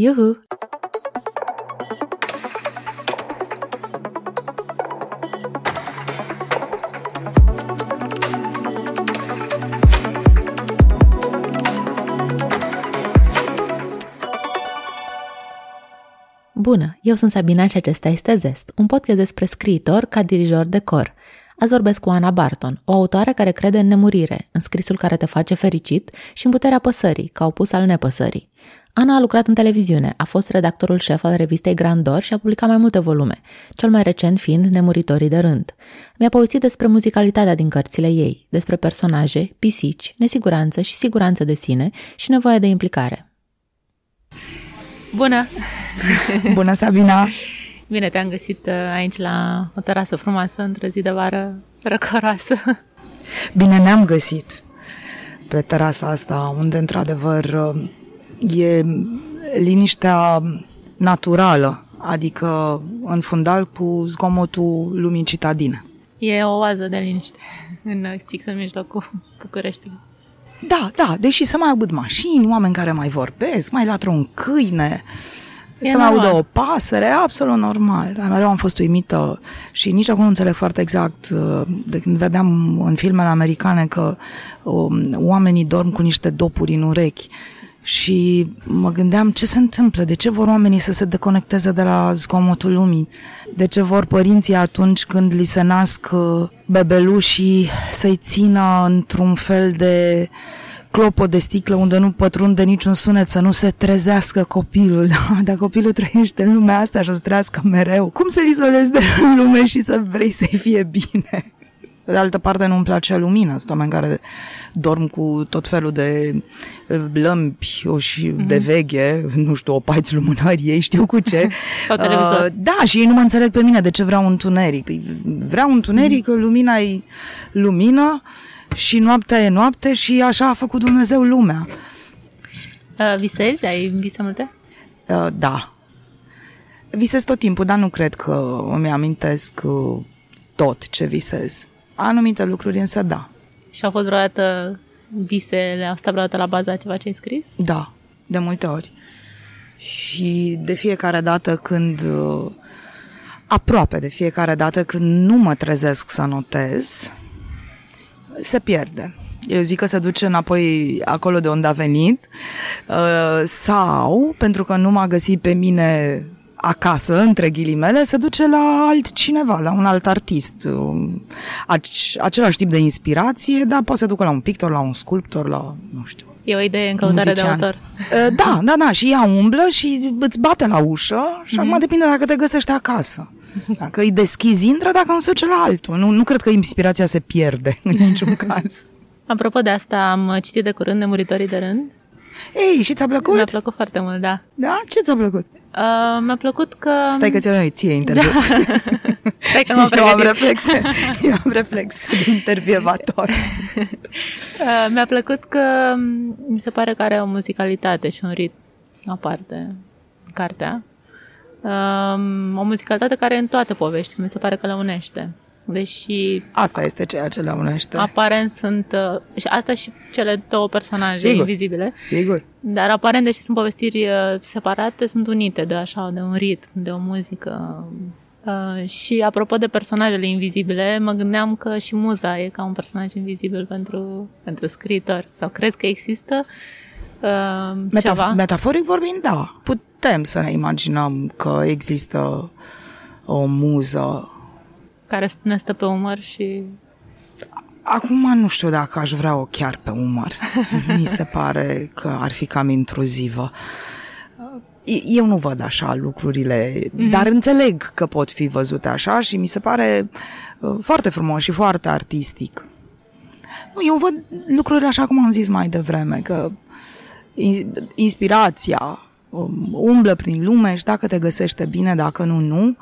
Iuhu! Bună, eu sunt Sabina și acesta este Zest, un podcast despre scriitor ca dirijor de cor. Azi vorbesc cu Ana Barton, o autoare care crede în nemurire, în scrisul care te face fericit și în puterea păsării, ca opus al nepăsării. Ana a lucrat în televiziune, a fost redactorul șef al revistei Grandor și a publicat mai multe volume, cel mai recent fiind Nemuritorii de rând. Mi-a povestit despre muzicalitatea din cărțile ei, despre personaje, pisici, nesiguranță și siguranță de sine și nevoia de implicare. Bună! Bună, Sabina! Bine te-am găsit uh, aici la o terasă frumoasă, într-o zi de vară răcoroasă. Bine ne-am găsit pe terasa asta, unde într-adevăr uh, e liniștea naturală, adică în fundal cu zgomotul lumii citadine. E o oază de liniște, în, fix în mijlocul Bucureștiului. Da, da, deși să mai aud mașini, oameni care mai vorbesc, mai latră un câine, e să normal. mai audă o pasăre, absolut normal. Dar mereu am fost uimită și nici acum nu înțeleg foarte exact uh, de când vedeam în filmele americane că um, oamenii dorm cu niște dopuri în urechi și mă gândeam ce se întâmplă, de ce vor oamenii să se deconecteze de la zgomotul lumii, de ce vor părinții atunci când li se nasc uh, bebelușii să-i țină într-un fel de clopă de sticlă unde nu pătrunde niciun sunet, să nu se trezească copilul. Dar copilul trăiește în lumea asta și o să trăiască mereu. Cum să-l izolezi de lume și să vrei să-i fie bine? Pe de altă parte, nu-mi place lumina. Sunt oameni care dorm cu tot felul de uh, lămpi și mm-hmm. de veghe, nu știu, opaiți lumânări, ei știu cu ce. Sau televizor. Uh, da, și ei nu mă înțeleg pe mine de ce vreau un tuneric. Păi, vreau un tuneric, mm-hmm. că lumina e lumină și noaptea e noapte și așa a făcut Dumnezeu lumea. Uh, visezi? Ai vise multe? Uh, da. Visez tot timpul, dar nu cred că îmi amintesc uh, tot ce visez. Anumite lucruri însă da. Și au fost vreodată visele, au stat vreodată la baza ceva ce ai scris? Da, de multe ori. Și de fiecare dată când, uh, aproape de fiecare dată când nu mă trezesc să notez, se pierde. Eu zic că se duce înapoi acolo de unde a venit uh, sau, pentru că nu m-a găsit pe mine acasă, între ghilimele, se duce la altcineva, la un alt artist. Um, același tip de inspirație, dar poate să ducă la un pictor, la un sculptor, la, nu știu, E o idee în căutare muzician. de autor. Uh, da, da, da, și ea umblă și îți bate la ușă și mm-hmm. acum depinde dacă te găsești acasă. Dacă îi deschizi, intră, dacă nu se duce la altul. Nu, nu cred că inspirația se pierde în niciun caz. Apropo de asta, am citit de curând Nemuritorii de rând. Ei, și ți-a plăcut? Mi-a plăcut foarte mult, da. Da? Ce ți-a plăcut? Uh, mi-a plăcut că... Stai că ți-am ție interviu. Da. Stai că m-am Eu am reflexe, eu am reflexe de intervievator. uh, mi-a plăcut că mi se pare că are o muzicalitate și un ritm aparte cartea. Um, o muzicalitate care în toate povești, mi se pare că le unește. Deși... Asta este ceea ce le unește. Aparent sunt... Uh, și asta și cele două personaje Sigur. invizibile. Sigur. Dar aparent, deși sunt povestiri uh, separate, sunt unite de așa, de un ritm, de o muzică. Uh, și apropo de personajele invizibile, mă gândeam că și muza e ca un personaj invizibil pentru, pentru scriitor. Sau crezi că există uh, Metaf- ceva? Metaforic vorbind, da. Putem să ne imaginăm că există o muză care ne stă pe umăr și... Acum nu știu dacă aș vrea-o chiar pe umăr. Mi se pare că ar fi cam intruzivă. Eu nu văd așa lucrurile, mm-hmm. dar înțeleg că pot fi văzute așa și mi se pare uh, foarte frumos și foarte artistic. Eu văd lucrurile așa cum am zis mai devreme, că inspirația um, umblă prin lume și dacă te găsește bine, dacă nu, nu.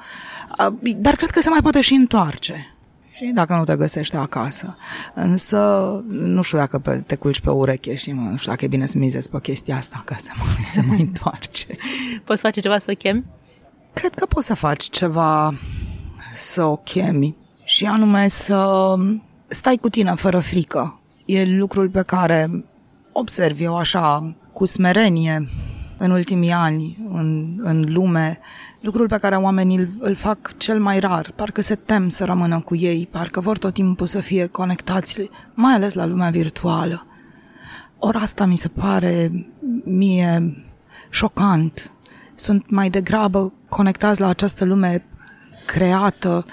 Dar cred că se mai poate și întoarce. Și dacă nu te găsește acasă. Însă, nu știu dacă te culci pe ureche și nu știu dacă e bine să mizezi pe chestia asta ca să mai, se mai întoarce. Poți face ceva să o chemi? Cred că poți să faci ceva să o chemi și anume să stai cu tine fără frică. E lucrul pe care observ eu așa cu smerenie în ultimii ani în, în lume, lucrul pe care oamenii îl, îl fac cel mai rar, parcă se tem să rămână cu ei, parcă vor tot timpul să fie conectați, mai ales la lumea virtuală. Ori asta mi se pare mie șocant. Sunt mai degrabă conectați la această lume creată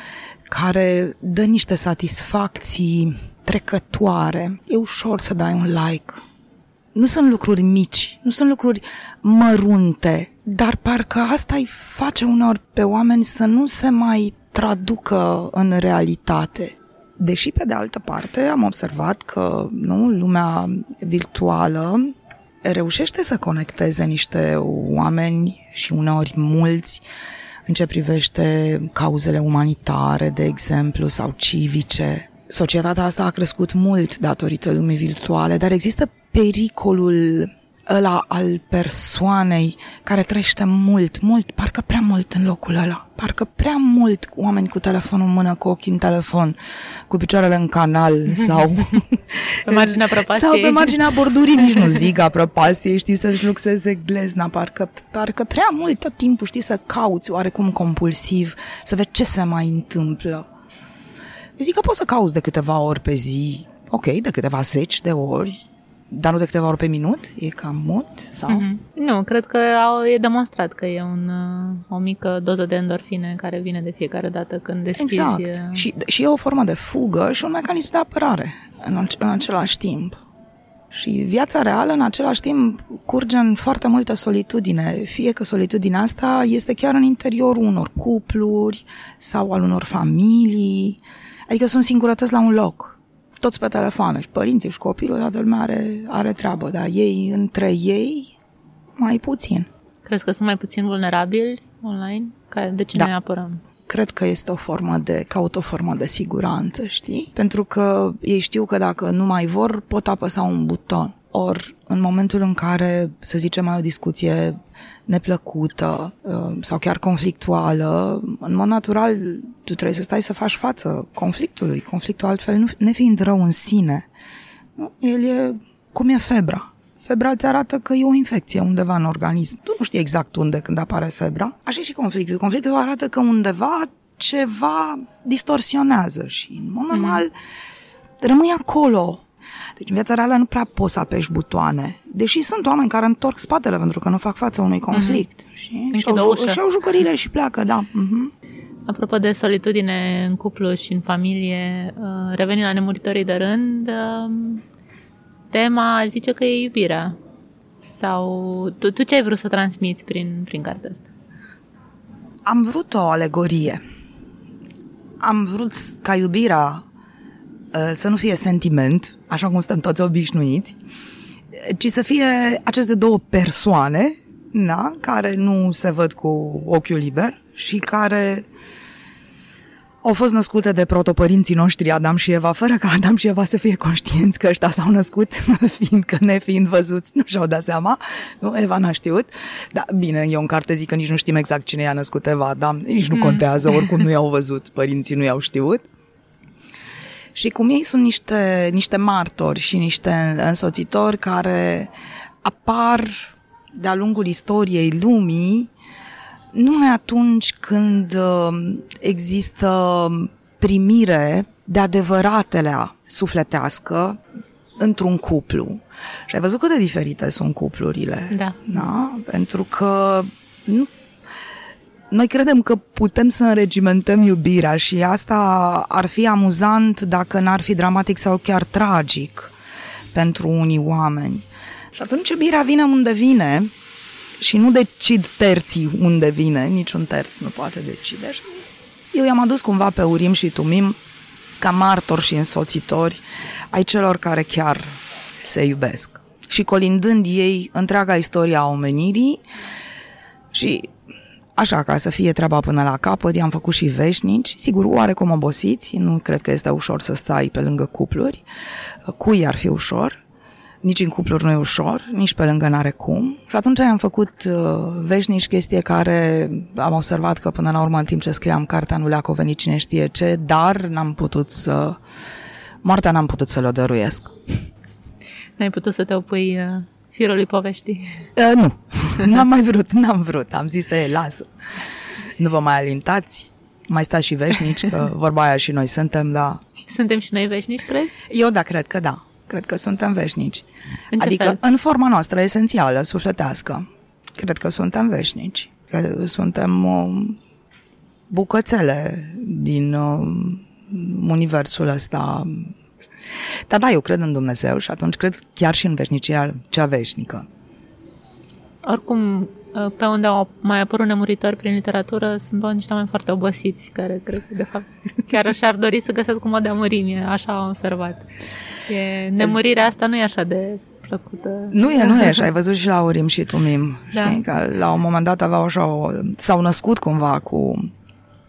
care dă niște satisfacții trecătoare. E ușor să dai un like. Nu sunt lucruri mici, nu sunt lucruri mărunte, dar parcă asta îi face unor pe oameni să nu se mai traducă în realitate. Deși, pe de altă parte, am observat că nu, lumea virtuală reușește să conecteze niște oameni și uneori mulți în ce privește cauzele umanitare, de exemplu, sau civice. Societatea asta a crescut mult datorită lumii virtuale, dar există pericolul ăla al persoanei care trăiește mult, mult, parcă prea mult în locul ăla. Parcă prea mult oameni cu telefonul în mână, cu ochii în telefon, cu picioarele în canal sau... pe marginea prăpastiei. Sau pe marginea bordurii, nici nu zic a prăpastiei, știi, să-ți luxeze glezna, parcă, parcă prea mult tot timpul, știi, să cauți oarecum compulsiv, să vezi ce se mai întâmplă. Eu zic că poți să cauți de câteva ori pe zi, ok, de câteva zeci de ori, dar nu de câteva ori pe minut? E cam mult? Sau? Mm-hmm. Nu, cred că au, e demonstrat că e un, uh, o mică doză de endorfine care vine de fiecare dată când deschizi. Exact. Uh, și, și e o formă de fugă și un mecanism de apărare în, în același timp. Și viața reală, în același timp, curge în foarte multă solitudine, fie că solitudinea asta este chiar în interiorul unor cupluri sau al unor familii, adică sunt singurătăți la un loc toți pe telefoane și părinții și copilul, toată lumea are, are treabă, dar ei, între ei, mai puțin. Crezi că sunt mai puțin vulnerabili online? De ce da. ne apărăm? Cred că este o formă de, caut o formă de siguranță, știi? Pentru că ei știu că dacă nu mai vor, pot apăsa un buton. Ori, în momentul în care, să zicem, ai o discuție neplăcută uh, sau chiar conflictuală, în mod natural tu trebuie să stai să faci față conflictului. Conflictul altfel, nu, nefiind rău în sine, el e cum e febra. Febra îți arată că e o infecție undeva în organism. Tu nu știi exact unde când apare febra. Așa și conflictul. Conflictul arată că undeva ceva distorsionează și, în mod normal, mm. rămâi acolo deci în viața reală nu prea poți să apeși butoane, deși sunt oameni care întorc spatele pentru că nu fac față unui mhm. conflict. Mm-hmm. Și și-au, și-au jucările și pleacă, da. Mm-hmm. Apropo de solitudine în cuplu și în familie, uh, revenind la nemuritorii de rând, uh, tema aș zice că e iubirea. Sau tu, tu ce ai vrut să transmiți prin, prin cartea asta? Am vrut o alegorie. Am vrut ca iubirea Uh, să nu fie sentiment, așa cum suntem toți obișnuiți, ci să fie aceste două persoane da, care nu se văd cu ochiul liber și care au fost născute de protopărinții noștri Adam și Eva, fără ca Adam și Eva să fie conștienți că ăștia s-au născut, fiindcă nefiind văzuți, nu și-au dat seama, nu? Eva n-a știut. Da, bine, eu în carte zic că nici nu știm exact cine i-a născut Eva, Adam, nici nu mm. contează, oricum nu i-au văzut, părinții nu i-au știut. Și cum ei sunt niște, niște martori și niște însoțitori care apar de-a lungul istoriei lumii numai atunci când uh, există primire de adevăratelea sufletească într-un cuplu. Și ai văzut cât de diferite sunt cuplurile. Da. da? Pentru că nu noi credem că putem să înregimentăm iubirea și asta ar fi amuzant dacă n-ar fi dramatic sau chiar tragic pentru unii oameni. Și atunci iubirea vine unde vine și nu decid terții unde vine, niciun terț nu poate decide. Eu i-am adus cumva pe Urim și Tumim ca martori și însoțitori ai celor care chiar se iubesc. Și colindând ei întreaga istoria a omenirii și Așa, ca să fie treaba până la capăt, i-am făcut și veșnici, sigur, oarecum obosiți, nu cred că este ușor să stai pe lângă cupluri, cui ar fi ușor, nici în cupluri nu e ușor, nici pe lângă n-are cum. Și atunci am făcut uh, veșnici chestie care am observat că până la urmă în timp ce scriam cartea nu le-a convenit cine știe ce, dar n-am putut să... Moartea n-am putut să le dăruiesc. N-ai putut să te opui uh, firului poveștii. Uh, nu, n-am mai vrut, n-am vrut. Am zis, e, lasă. Nu vă mai alintați, mai stați și veșnici, că vorba aia și noi suntem, da. Suntem și noi veșnici, crezi? Eu da, cred că da. Cred că suntem veșnici. În ce adică fel? în forma noastră esențială, sufletească. Cred că suntem veșnici. Că suntem uh, bucățele din uh, universul ăsta. Dar da, eu cred în Dumnezeu și atunci cred chiar și în veșnicia cea veșnică. Oricum, uh, pe unde au mai apărut nemuritori prin literatură sunt doar niște oameni foarte obosiți, care cred că, de fapt, chiar și-ar dori să găsesc un mod de a muri, mie, așa am observat. E, nemurirea asta nu e așa de plăcută. Nu e, nu e așa, ai văzut și la Urim și Tumim, Da. știi? Că la un moment dat aveau așa o, s-au născut cumva cu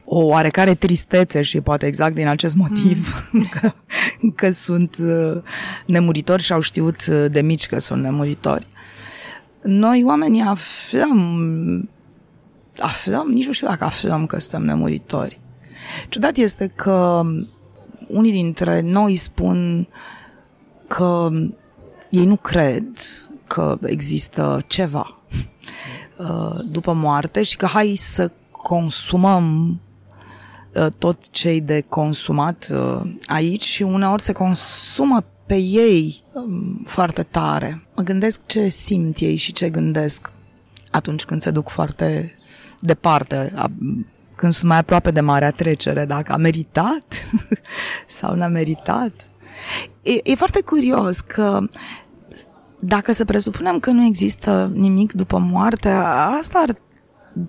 o oarecare tristețe și poate exact din acest motiv mm. că, că sunt uh, nemuritori și au știut uh, de mici că sunt nemuritori. Noi oamenii aflăm aflăm, nici nu știu dacă aflăm că suntem nemuritori. Ciudat este că unii dintre noi spun că ei nu cred că există ceva uh, după moarte și că hai să consumăm uh, tot ce de consumat uh, aici și uneori se consumă pe ei um, foarte tare. Mă gândesc ce simt ei și ce gândesc atunci când se duc foarte departe, a- când sunt mai aproape de marea trecere, dacă a meritat sau n-a meritat. E, e foarte curios că dacă să presupunem că nu există nimic după moarte, asta ar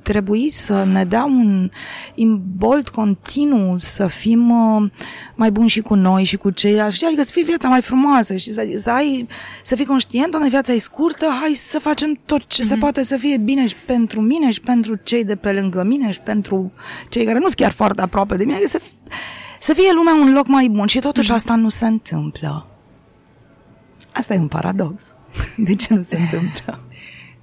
trebui să ne dea un imbold continuu să fim uh, mai buni și cu noi și cu ceilalți, știi? adică să fie viața mai frumoasă și să, să ai, să fii conștient, doamne, viața e scurtă, hai să facem tot ce mm-hmm. se poate să fie bine și pentru mine și pentru cei de pe lângă mine și pentru cei care nu sunt chiar foarte aproape de mine, adică să, să fie lumea un loc mai bun și totuși mm-hmm. asta nu se întâmplă. Asta e un paradox. De ce nu se întâmplă?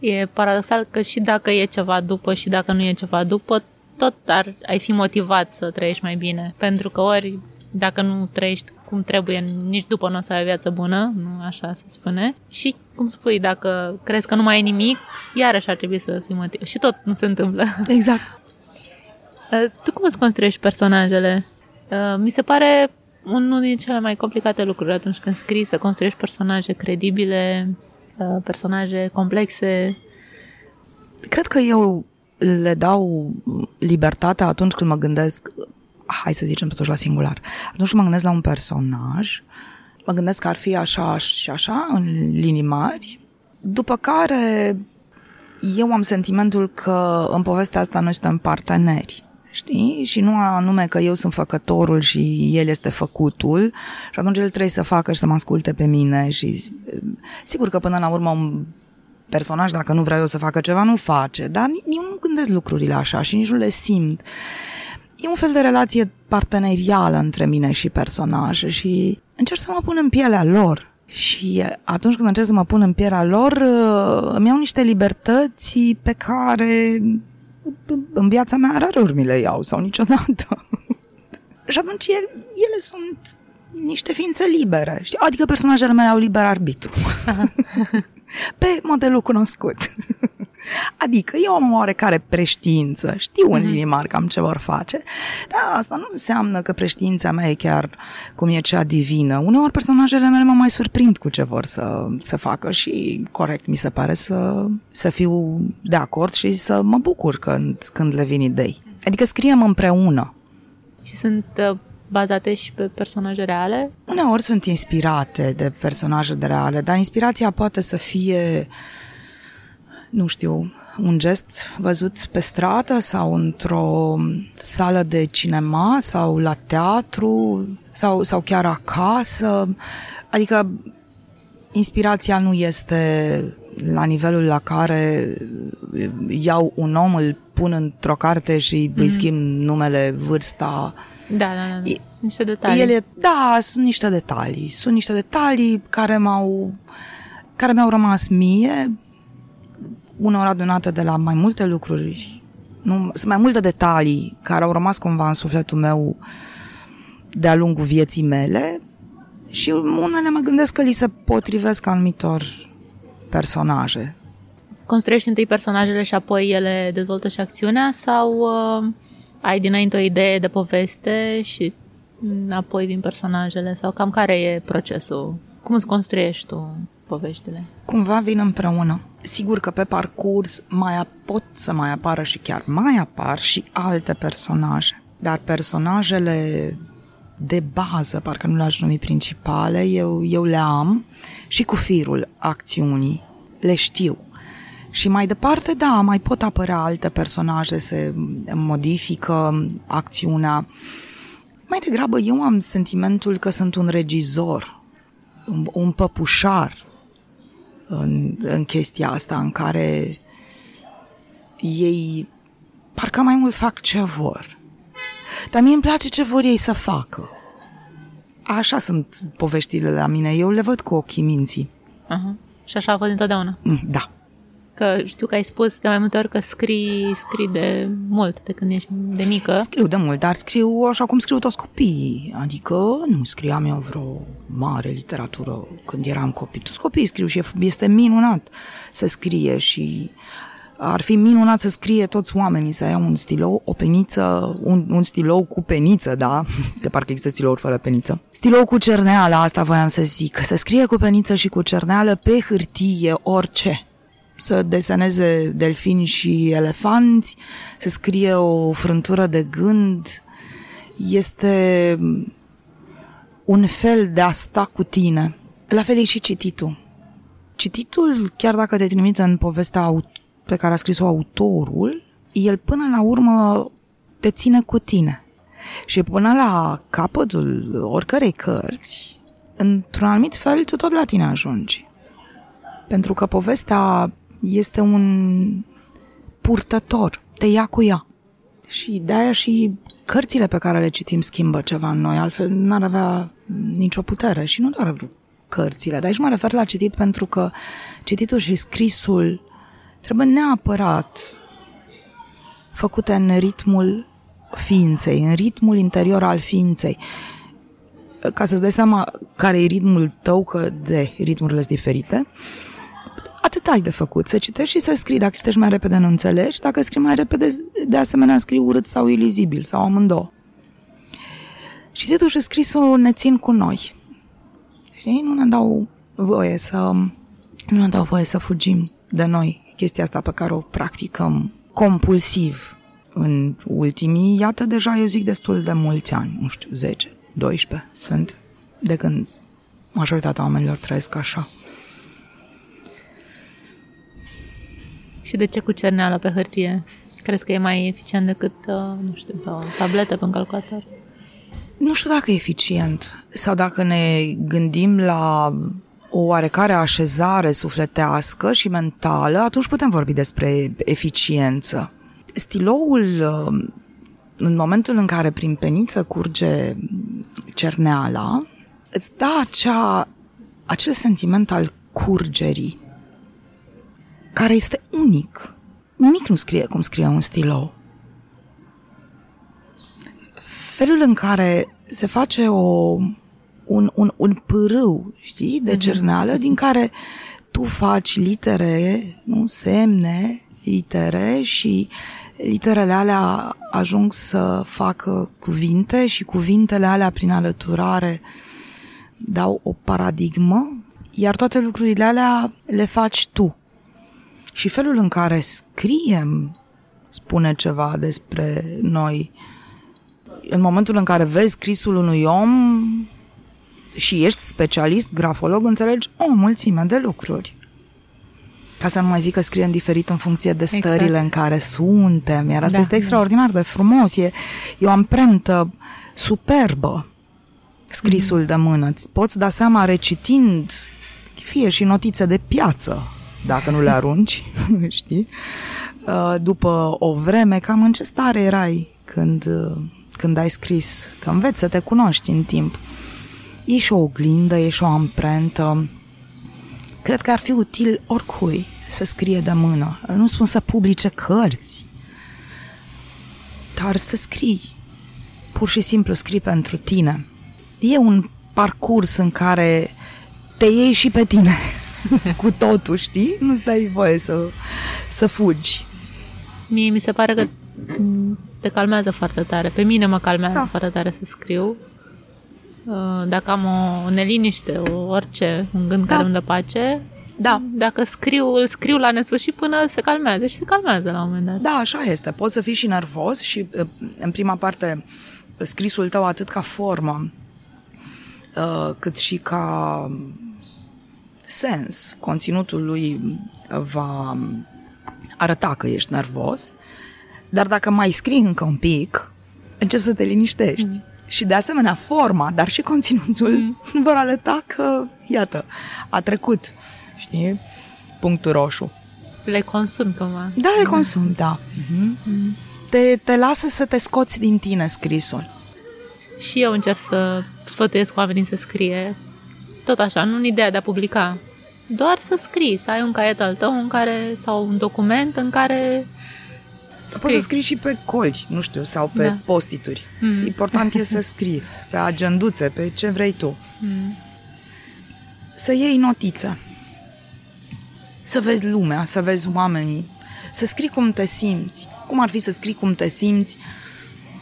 E paradoxal că și dacă e ceva după și dacă nu e ceva după, tot ar, ai fi motivat să trăiești mai bine. Pentru că ori, dacă nu trăiești cum trebuie, nici după nu o să ai o viață bună, nu așa se spune. Și, cum spui, dacă crezi că nu mai e nimic, iarăși ar trebui să fii motivat. Și tot nu se întâmplă. Exact. Uh, Tu cum îți construiești personajele? Uh, Mi se pare unul din cele mai complicate lucruri atunci când scrii, să construiești personaje credibile, uh, personaje complexe. Cred că eu le dau libertatea atunci când mă gândesc, hai să zicem totuși la singular, atunci când mă gândesc la un personaj, mă gândesc că ar fi așa și așa, în linii mari, după care eu am sentimentul că în povestea asta noi suntem parteneri. Știi? Și nu anume că eu sunt făcătorul și el este făcutul și atunci el trebuie să facă și să mă asculte pe mine și sigur că până la urmă un personaj, dacă nu vreau eu să facă ceva, nu face, dar eu nu gândesc lucrurile așa și nici nu le simt. E un fel de relație partenerială între mine și personaje și încerc să mă pun în pielea lor. Și atunci când încerc să mă pun în pielea lor, îmi iau niște libertăți pe care în viața mea raruri mi le iau sau niciodată. și atunci ele, ele sunt niște ființe libere. Știi? Adică personajele mele au liber arbitru. Pe modelul cunoscut. Adică eu am o oarecare preștiință, știu în linii mari cam ce vor face, dar asta nu înseamnă că preștiința mea e chiar cum e cea divină. Uneori personajele mele mă mai surprind cu ce vor să, să facă și corect mi se pare să, să fiu de acord și să mă bucur când, când le vin idei. Adică scriem împreună. Și sunt uh, bazate și pe personaje reale? Uneori sunt inspirate de personaje de reale, dar inspirația poate să fie, nu știu, un gest văzut pe stradă sau într-o sală de cinema sau la teatru sau, sau chiar acasă. Adică inspirația nu este la nivelul la care iau un om, îl pun într-o carte și îi schimb numele, vârsta, Da, da, da. Niște detalii. ele, da, sunt niște detalii. Sunt niște detalii care m-au, care mi-au rămas mie, unor adunate de la mai multe lucruri. Nu, sunt mai multe detalii care au rămas cumva în sufletul meu de-a lungul vieții mele și unele mă gândesc că li se potrivesc anumitor personaje. Construiești întâi personajele și apoi ele dezvoltă și acțiunea sau uh, ai dinainte o idee de poveste și apoi vin personajele sau cam care e procesul? Cum îți construiești tu poveștile? Cumva vin împreună. Sigur că pe parcurs mai pot să mai apară și chiar mai apar și alte personaje. Dar personajele de bază, parcă nu le-aș numi principale, eu, eu le am și cu firul acțiunii. Le știu. Și mai departe, da, mai pot apărea alte personaje, se modifică acțiunea. Mai degrabă eu am sentimentul că sunt un regizor, un, un păpușar în, în chestia asta în care ei parcă mai mult fac ce vor. Dar mie îmi place ce vor ei să facă. Așa sunt poveștile la mine. Eu le văd cu ochii minții. Uh-huh. Și așa a fost întotdeauna? Mm, da. Că știu că ai spus de mai multe ori că scrii, scrii de mult, de când ești de mică. Scriu de mult, dar scriu așa cum scriu toți copiii. Adică nu scriam eu vreo mare literatură când eram copii. Toți copiii scriu și este minunat să scrie și ar fi minunat să scrie toți oamenii, să ia un stilou, o peniță, un, un stilou cu peniță, da? De parcă există stilouri fără peniță. Stilou cu cerneală, asta voiam să zic. Să scrie cu peniță și cu cerneală pe hârtie orice să deseneze delfini și elefanți, să scrie o frântură de gând. Este un fel de a sta cu tine. La fel e și cititul. Cititul, chiar dacă te trimite în povestea pe care a scris-o autorul, el până la urmă te ține cu tine. Și până la capătul oricărei cărți, într-un anumit fel, tu tot la tine ajungi. Pentru că povestea este un purtător, te ia cu ea. Și de-aia și cărțile pe care le citim schimbă ceva în noi, altfel n-ar avea nicio putere. Și nu doar cărțile, dar aici mă refer la citit pentru că cititul și scrisul trebuie neapărat făcute în ritmul ființei, în ritmul interior al ființei. Ca să-ți dai seama care e ritmul tău, că de ritmurile sunt diferite, uh, atât ai de făcut, să citești și să scrii. Dacă citești mai repede, nu înțelegi. Dacă scrii mai repede, de asemenea, scrii urât sau ilizibil sau amândouă. Cititul și scrisul ne țin cu noi. Și nu ne dau voie să nu ne dau voie să fugim de noi chestia asta pe care o practicăm compulsiv în ultimii, iată deja eu zic destul de mulți ani, nu știu, 10, 12 sunt, de când majoritatea oamenilor trăiesc așa. Și de ce cu cerneală pe hârtie? Crezi că e mai eficient decât, uh, nu știu, pe o tabletă, pe un calculator? Nu știu dacă e eficient sau dacă ne gândim la o oarecare așezare sufletească și mentală, atunci putem vorbi despre eficiență. Stiloul, uh, în momentul în care prin peniță curge cerneala, îți dă acea, acel sentiment al curgerii care este unic. Nimic nu scrie cum scrie un stilou. Felul în care se face o, un, un, un pârâu, știi, de mhm. cerneală, din care tu faci litere, nu, semne, litere și literele alea ajung să facă cuvinte și cuvintele alea prin alăturare dau o paradigmă, iar toate lucrurile alea le faci tu. Și felul în care scriem spune ceva despre noi. În momentul în care vezi scrisul unui om și ești specialist, grafolog, înțelegi o mulțime de lucruri. Ca să nu mai zic că scriem diferit în funcție de exact. stările exact. în care suntem. Iar asta da, este extraordinar de frumos. E, e o amprentă superbă scrisul mm. de mână. Poți da seama recitind fie și notițe de piață dacă nu le arunci, știi? Uh, după o vreme, cam în ce stare erai când, uh, când ai scris, că înveți să te cunoști în timp. E și o oglindă, e și o amprentă. Cred că ar fi util oricui să scrie de mână. Nu spun să publice cărți, dar să scrii. Pur și simplu scrii pentru tine. E un parcurs în care te iei și pe tine cu totul, știi? Nu-ți dai voie să, să fugi. Mie mi se pare că te calmează foarte tare. Pe mine mă calmează da. foarte tare să scriu. Uh, dacă am o neliniște, o orice, un gând da. care îmi dă pace, da. Dacă scriu, îl scriu la nesfârșit până se calmează și se calmează la un moment dat. Da, așa este. Poți să fii și nervos și uh, în prima parte scrisul tău atât ca formă uh, cât și ca sens. Conținutul lui va arăta că ești nervos, dar dacă mai scrii încă un pic, începi să te liniștești. Mm. Și de asemenea, forma, dar și conținutul mm. vor arăta că, iată, a trecut, știi, punctul roșu. Le consum cumva. Da, le consum, da. Mm-hmm. Mm. Te, te lasă să te scoți din tine scrisul. Și eu încerc să sfătuiesc oamenii să scrie tot așa, nu în ideea de a publica, doar să scrii, să ai un caiet al tău în care, sau un document în care Scrii. Poți să scrii și pe colți, nu știu, sau pe da. postituri. Mm. Important e să scrii pe agenduțe, pe ce vrei tu. Mm. Să iei notiță. Să vezi lumea, să vezi oamenii, să scrii cum te simți. Cum ar fi să scrii cum te simți,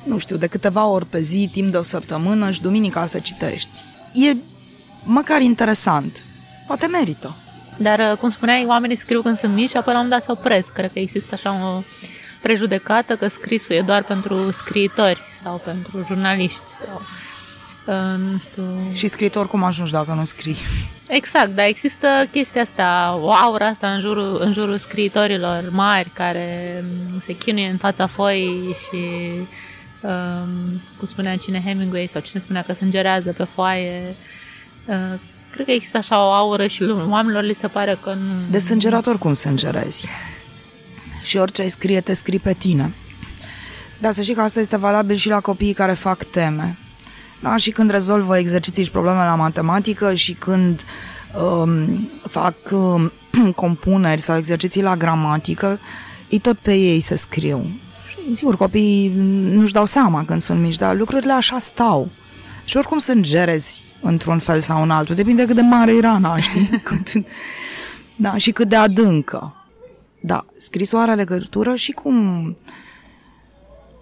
nu știu, de câteva ori pe zi, timp de o săptămână și duminica să citești. E măcar interesant. Poate merită. Dar, uh, cum spuneai, oamenii scriu când sunt mici și apoi la un dat se opresc. Cred că există așa o prejudecată că scrisul e doar pentru scriitori sau pentru jurnaliști sau uh, nu știu... Și scriitor cum ajungi dacă nu scrii? Exact, dar există chestia asta, o aură asta în jurul, în jurul scriitorilor mari care se chinuie în fața foii și um, cum spunea cine Hemingway sau cine spunea că sângerează pe foaie. Uh, cred că există așa o aură și oamenilor li se pare că nu... De sângerat oricum sângerezi și orice ai scrie, te scrii pe tine. Dar să știi că asta este valabil și la copiii care fac teme. Da? Și când rezolvă exerciții și probleme la matematică și când um, fac um, compuneri sau exerciții la gramatică, ei tot pe ei se scriu. Și, sigur, copiii nu-și dau seama când sunt mici, dar lucrurile așa stau. Și oricum sunt gerezi într-un fel sau în altul, depinde cât de mare e rana, știi? cât, da, și cât de adâncă. Da, scrisul are legătură și cu un,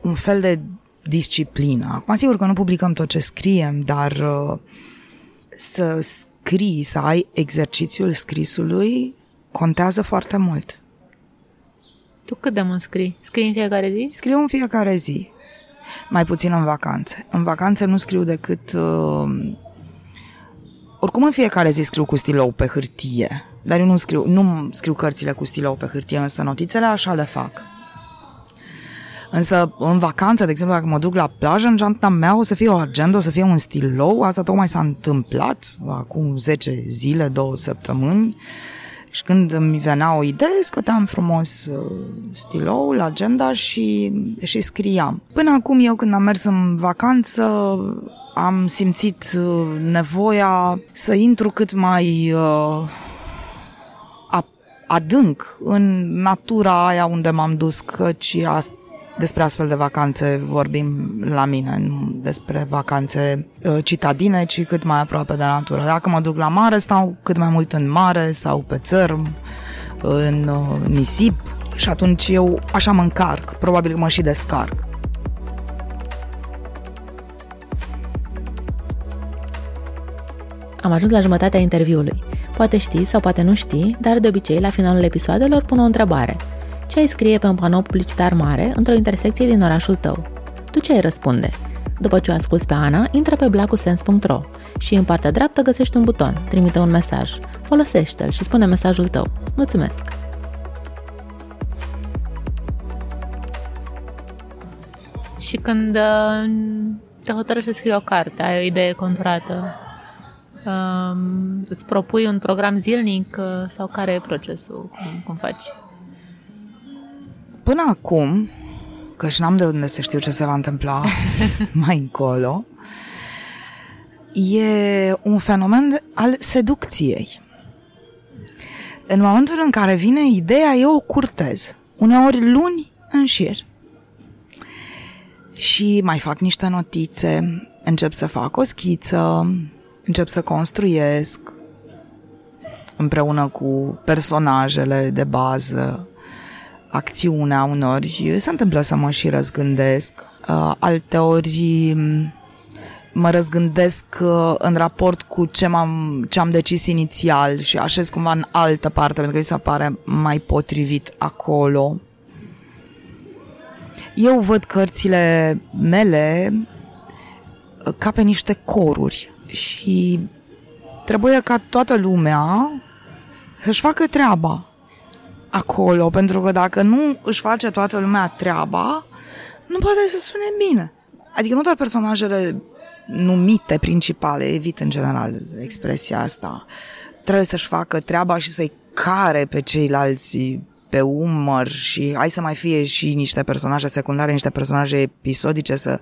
un fel de disciplină. Acum, sigur că nu publicăm tot ce scriem, dar uh, să scrii, să ai exercițiul scrisului, contează foarte mult. Tu cât de mult scrii? Scrii în fiecare zi? Scriu în fiecare zi. Mai puțin în vacanțe. În vacanțe nu scriu decât... Uh, oricum în fiecare zi scriu cu stilou pe hârtie. Dar eu nu scriu, nu scriu cărțile cu stilou pe hârtie, însă notițele așa le fac. Însă, în vacanță, de exemplu, dacă mă duc la plajă, în geanta mea o să fie o agenda, o să fie un stilou. Asta tocmai s-a întâmplat acum 10 zile, două săptămâni. Și când îmi venea o idee, scoteam frumos uh, stiloul, agenda și, și scriam. Până acum, eu când am mers în vacanță, am simțit uh, nevoia să intru cât mai... Uh, adânc în natura aia unde m-am dus, căci asta despre astfel de vacanțe vorbim la mine, nu despre vacanțe uh, citadine, ci cât mai aproape de natură. Dacă mă duc la mare, stau cât mai mult în mare sau pe țărm, în uh, nisip și atunci eu așa mă încarc, probabil că mă și descarc. Am ajuns la jumătatea interviului. Poate știi sau poate nu știi, dar de obicei la finalul episoadelor pun o întrebare. Ce ai scrie pe un panou publicitar mare într-o intersecție din orașul tău? Tu ce ai răspunde? După ce o asculți pe Ana, intră pe blacusens.ro și în partea dreaptă găsești un buton, trimite un mesaj. Folosește-l și spune mesajul tău. Mulțumesc! Și când uh, te hotărăști să scrii o carte, ai o idee conturată, Um, îți propui un program zilnic uh, sau care e procesul? Cum, cum faci? Până acum, că și n-am de unde să știu ce se va întâmpla mai încolo, e un fenomen al seducției. În momentul în care vine ideea, eu o curtez. Uneori luni în șir. Și mai fac niște notițe, încep să fac o schiță, încep să construiesc, împreună cu personajele de bază, acțiunea unori, se întâmplă să mă și răzgândesc. Uh, alteori mă răzgândesc uh, în raport cu ce, m-am, ce am decis inițial și așez cumva în altă parte pentru că îi se pare mai potrivit acolo. Eu văd cărțile mele uh, ca pe niște coruri și trebuie ca toată lumea să-și facă treaba acolo, pentru că dacă nu își face toată lumea treaba, nu poate să sune bine. Adică nu doar personajele numite principale, evit în general expresia asta, trebuie să-și facă treaba și să-i care pe ceilalți pe umăr și hai să mai fie și niște personaje secundare, niște personaje episodice, să,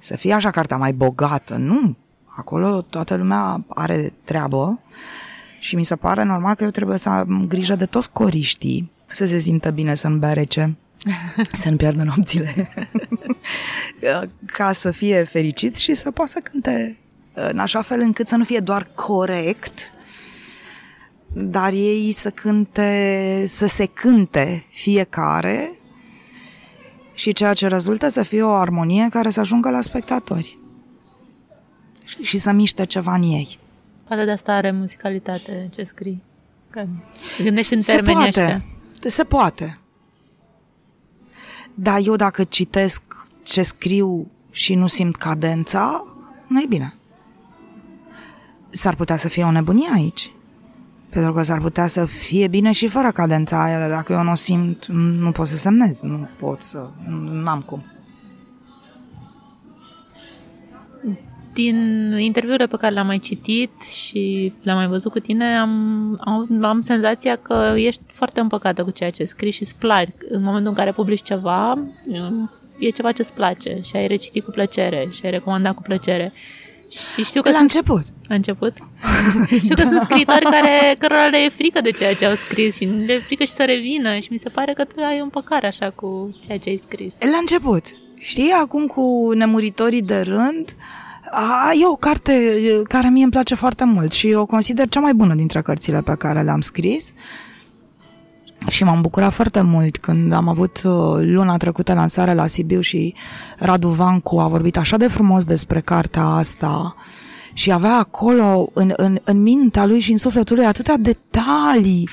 să fie așa cartea mai bogată. Nu, acolo toată lumea are treabă și mi se pare normal că eu trebuie să am grijă de toți coriștii, să se simtă bine, să nu bea rece, să nu pierdă nopțile, ca să fie fericiți și să poată să cânte în așa fel încât să nu fie doar corect, dar ei să cânte, să se cânte fiecare și ceea ce rezultă să fie o armonie care să ajungă la spectatori și, și să miște ceva în ei. Poate de asta are muzicalitate ce scrii. Că gândești în termeni se poate, ăștia. Se poate. Dar eu dacă citesc ce scriu și nu simt cadența, nu e bine. S-ar putea să fie o nebunie aici. Pentru că s-ar putea să fie bine și fără cadența aia, dar dacă eu nu o simt, nu pot să semnez, nu pot să, nu am cum. Din interviurile pe care le-am mai citit și le-am mai văzut cu tine, am, am, am senzația că ești foarte împăcată cu ceea ce scrii și îți place. În momentul în care publici ceva, e ceva ce îți place și ai recitit cu plăcere și ai recomandat cu plăcere. Și știu că la sunt... început. La început? știu că sunt scriitori care, cărora le e frică de ceea ce au scris și le e frică și să revină și mi se pare că tu ai o împăcare așa cu ceea ce ai scris. La început. Știi, acum cu Nemuritorii de rând, a, e o carte care mie îmi place foarte mult și o consider cea mai bună dintre cărțile pe care le-am scris. Și m-am bucurat foarte mult când am avut uh, luna trecută lansare la Sibiu și Radu Vancu a vorbit așa de frumos despre cartea asta și avea acolo în, în, în mintea lui și în sufletul lui atâtea detalii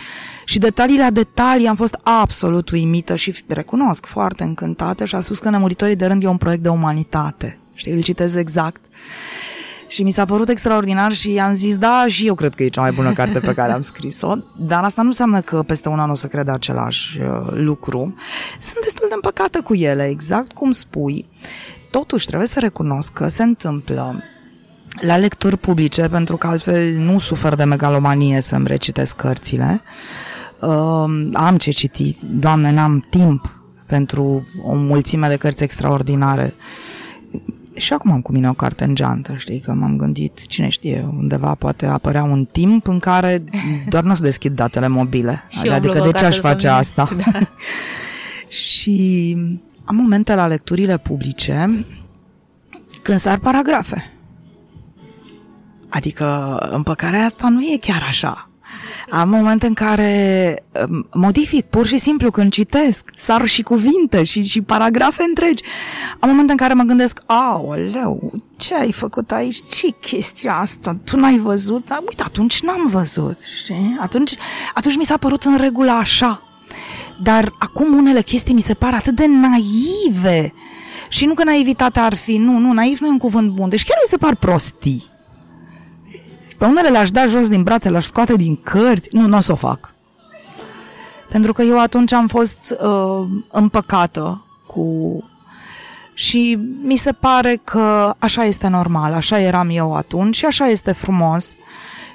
și detaliile a detalii am fost absolut uimită și recunosc foarte încântată și a spus că Nemuritorii de rând e un proiect de umanitate. Știi, îl citez exact. Și mi s-a părut extraordinar și am zis, da, și eu cred că e cea mai bună carte pe care am scris-o, dar asta nu înseamnă că peste un an o să cred același uh, lucru. Sunt destul de împăcată cu ele, exact cum spui. Totuși, trebuie să recunosc că se întâmplă la lecturi publice, pentru că altfel nu sufer de megalomanie să-mi recitesc cărțile. Uh, am ce citi, doamne, n-am timp pentru o mulțime de cărți extraordinare și acum am cu mine o carte în geantă, știi, că m-am gândit, cine știe, undeva poate apărea un timp în care doar nu o să deschid datele mobile. și adică de ce aș face mine. asta? Da. și am momente la lecturile publice când sar paragrafe. Adică împăcarea asta nu e chiar așa. Am momente în care um, modific pur și simplu când citesc, sar și cuvinte și, și paragrafe întregi. Am momente în care mă gândesc, aoleu, ce ai făcut aici? ce chestia asta? Tu n-ai văzut? Da, uite, atunci n-am văzut, știi? Atunci, atunci mi s-a părut în regulă așa. Dar acum unele chestii mi se par atât de naive. Și nu că naivitatea ar fi, nu, nu, naiv nu e un cuvânt bun. Deci chiar mi se par prostii. Pe unele le-aș da jos din brațe, le-aș scoate din cărți. Nu, nu o să o fac. Pentru că eu atunci am fost uh, împăcată cu... Și mi se pare că așa este normal, așa eram eu atunci și așa este frumos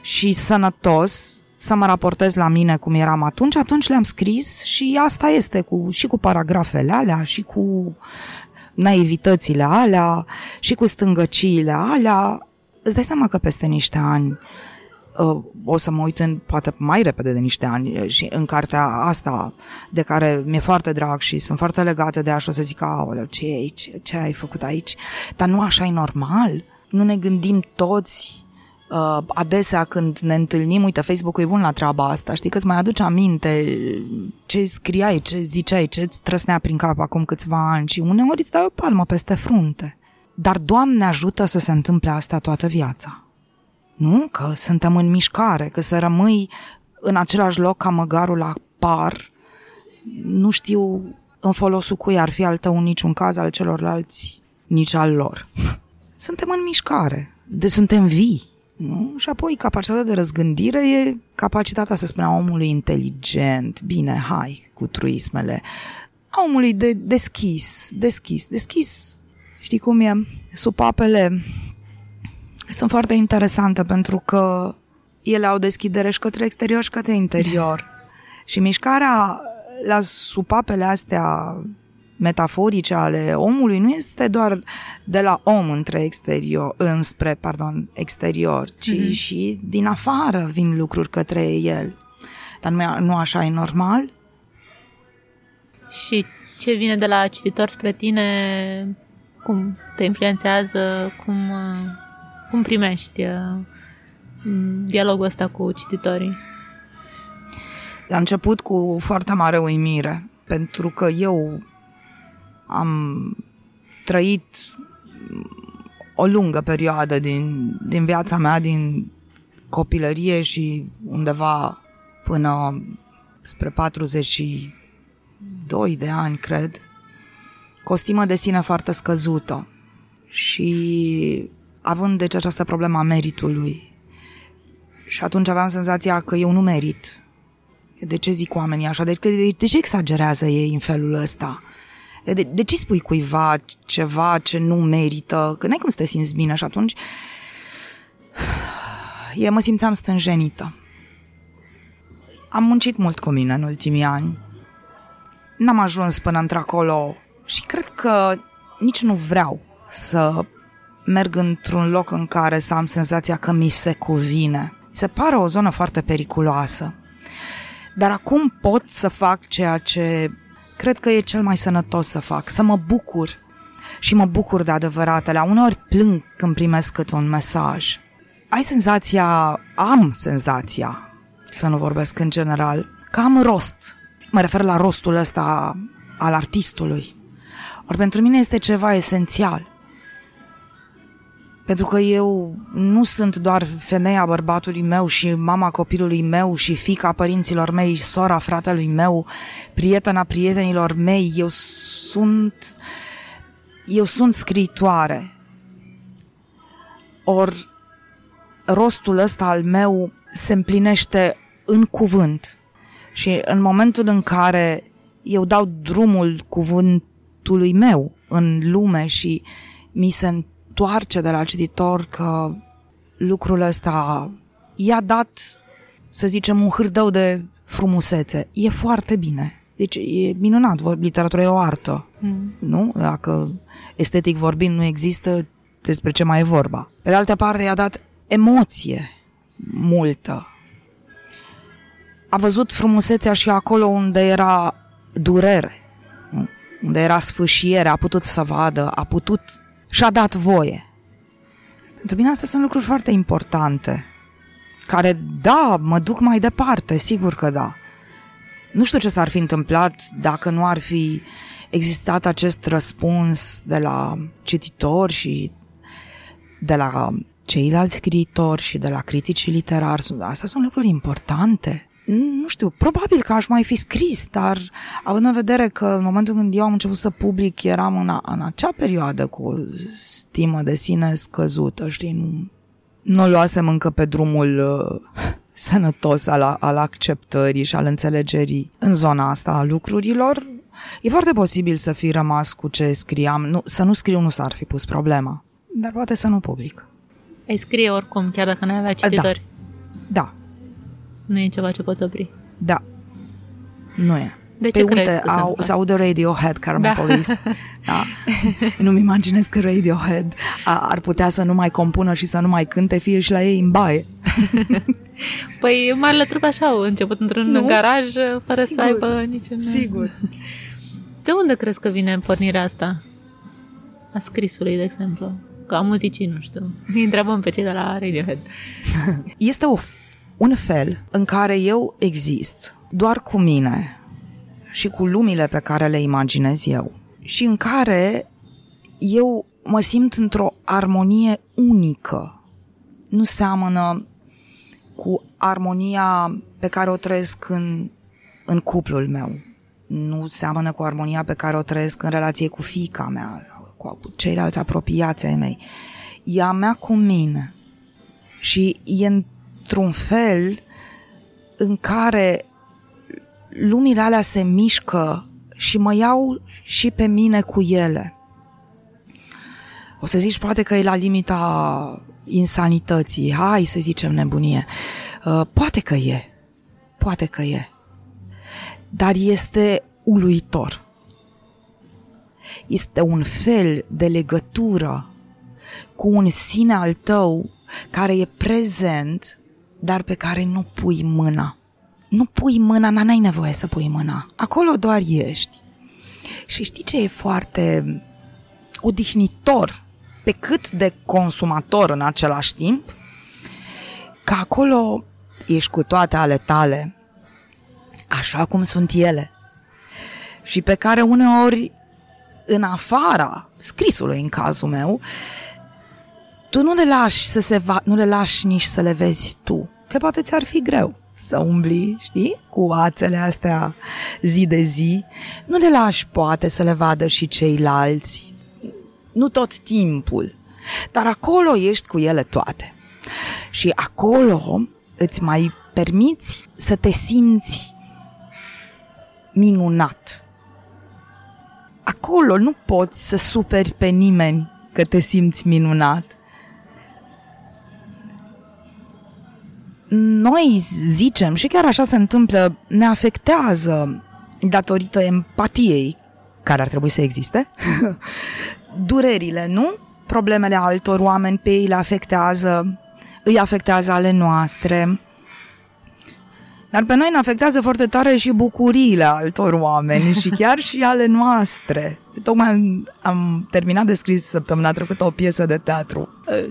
și sănătos să mă raportez la mine cum eram atunci, atunci le-am scris și asta este cu, și cu paragrafele alea și cu naivitățile alea și cu stângăciile alea îți dai seama că peste niște ani uh, o să mă uit în, poate mai repede de niște ani uh, și în cartea asta de care mi-e foarte drag și sunt foarte legate de ea și o să zic, aoleu, ce e aici? Ce ai făcut aici? Dar nu așa e normal? Nu ne gândim toți uh, adesea când ne întâlnim, uite, Facebook-ul e bun la treaba asta, știi că îți mai aduce aminte ce scriai, ce ziceai, ce îți trăsnea prin cap acum câțiva ani și uneori îți dai o palmă peste frunte. Dar Doamne ajută să se întâmple asta toată viața. Nu? Că suntem în mișcare, că să rămâi în același loc ca măgarul la par, nu știu în folosul cui ar fi al tău în niciun caz, al celorlalți, nici al lor. Suntem în mișcare, de suntem vii. Nu? Și apoi capacitatea de răzgândire e capacitatea, să spunem, a omului inteligent, bine, hai, cu truismele, a omului de deschis, deschis, deschis. Știi cum e? Supapele sunt foarte interesante pentru că ele au deschidere și către exterior și către interior. Și mișcarea la supapele astea metaforice ale omului nu este doar de la om între exterior, înspre, pardon, exterior, ci mm-hmm. și din afară vin lucruri către el. Dar nu, nu așa e normal? Și ce vine de la cititor spre tine, cum te influențează, cum, cum primești uh, dialogul ăsta cu cititorii? La început cu foarte mare uimire, pentru că eu am trăit o lungă perioadă din, din viața mea, din copilărie și undeva până spre 42 de ani, cred, costimă de sine foarte scăzută și având deci această problemă a meritului. Și atunci aveam senzația că eu nu merit. De ce zic oamenii așa? De, de, de ce exagerează ei în felul ăsta? De, de ce spui cuiva ceva ce nu merită? Că n-ai cum să te simți bine și atunci eu mă simțeam stânjenită. Am muncit mult cu mine în ultimii ani. N-am ajuns până într-acolo și cred că nici nu vreau să merg într-un loc în care să am senzația că mi se cuvine. Se pare o zonă foarte periculoasă. Dar acum pot să fac ceea ce cred că e cel mai sănătos să fac, să mă bucur și mă bucur de adevăratele. Uneori plâng când primesc câte un mesaj. Ai senzația, am senzația, să nu vorbesc în general, că am rost. Mă refer la rostul ăsta al artistului. Ori pentru mine este ceva esențial. Pentru că eu nu sunt doar femeia bărbatului meu și mama copilului meu și fica părinților mei, sora fratelui meu, prietena prietenilor mei. Eu sunt eu sunt scriitoare. Or rostul ăsta al meu se împlinește în cuvânt. Și în momentul în care eu dau drumul cuvântului meu în lume și mi se întoarce de la cititor că lucrul ăsta i-a dat, să zicem, un hârdău de frumusețe. E foarte bine. Deci e minunat, literatura e o artă, mm. nu? Dacă estetic vorbind nu există, despre ce mai e vorba. Pe de altă parte i-a dat emoție multă. A văzut frumusețea și acolo unde era durere, nu? Unde era sfâșiere, a putut să vadă, a putut și-a dat voie. Pentru mine astea sunt lucruri foarte importante, care, da, mă duc mai departe, sigur că da. Nu știu ce s-ar fi întâmplat dacă nu ar fi existat acest răspuns de la cititori și de la ceilalți scriitori și de la criticii literari. Astea sunt lucruri importante nu știu, probabil că aș mai fi scris, dar având în vedere că în momentul când eu am început să public eram în, a, în acea perioadă cu o stimă de sine scăzută, știi, nu, nu luasem încă pe drumul uh, sănătos al, al acceptării și al înțelegerii în zona asta a lucrurilor, e foarte posibil să fi rămas cu ce scriam. Nu, să nu scriu nu s-ar fi pus problema, dar poate să nu public. Ai scrie oricum, chiar dacă nu avea cititori. Da, da nu e ceva ce poți opri. Da. Nu e. De ce păi uite, au, se aude Radiohead, Carmen da. Police. Da. Nu-mi imaginez că Radiohead ar putea să nu mai compună și să nu mai cânte, fie și la ei în baie. Păi marile trupe așa au început într-un nu? garaj fără Sigur. să aibă niciun... Sigur. De unde crezi că vine pornirea asta? A scrisului, de exemplu. Ca muzicii, nu știu. Îi întrebăm pe cei de la Radiohead. Este o, un fel în care eu exist doar cu mine și cu lumile pe care le imaginez eu și în care eu mă simt într-o armonie unică. Nu seamănă cu armonia pe care o trăiesc în, în cuplul meu. Nu seamănă cu armonia pe care o trăiesc în relație cu fica mea, cu, cu ceilalți apropiați ai mei. E a mea cu mine. Și e într-un fel în care lumile alea se mișcă și mă iau și pe mine cu ele. O să zici poate că e la limita insanității, hai să zicem nebunie. Uh, poate că e, poate că e. Dar este uluitor. Este un fel de legătură cu un sine al tău care e prezent, dar pe care nu pui mâna. Nu pui mâna, n-ai nevoie să pui mâna. Acolo doar ești. Și știi ce e foarte odihnitor, pe cât de consumator în același timp? Că acolo ești cu toate ale tale, așa cum sunt ele. Și pe care uneori, în afara scrisului în cazul meu, tu nu le lași să se va, nu le lași nici să le vezi tu, că poate ți-ar fi greu să umbli, știi, cu ațele astea zi de zi. Nu le lași poate să le vadă și ceilalți, nu tot timpul, dar acolo ești cu ele toate. Și acolo îți mai permiți să te simți minunat. Acolo nu poți să superi pe nimeni că te simți minunat. Noi zicem, și chiar așa se întâmplă, ne afectează datorită empatiei care ar trebui să existe, durerile, nu? Problemele altor oameni pe ei le afectează, îi afectează ale noastre. Dar pe noi ne afectează foarte tare și bucuriile altor oameni și chiar și ale noastre. Tocmai am terminat de scris săptămâna trecută o piesă de teatru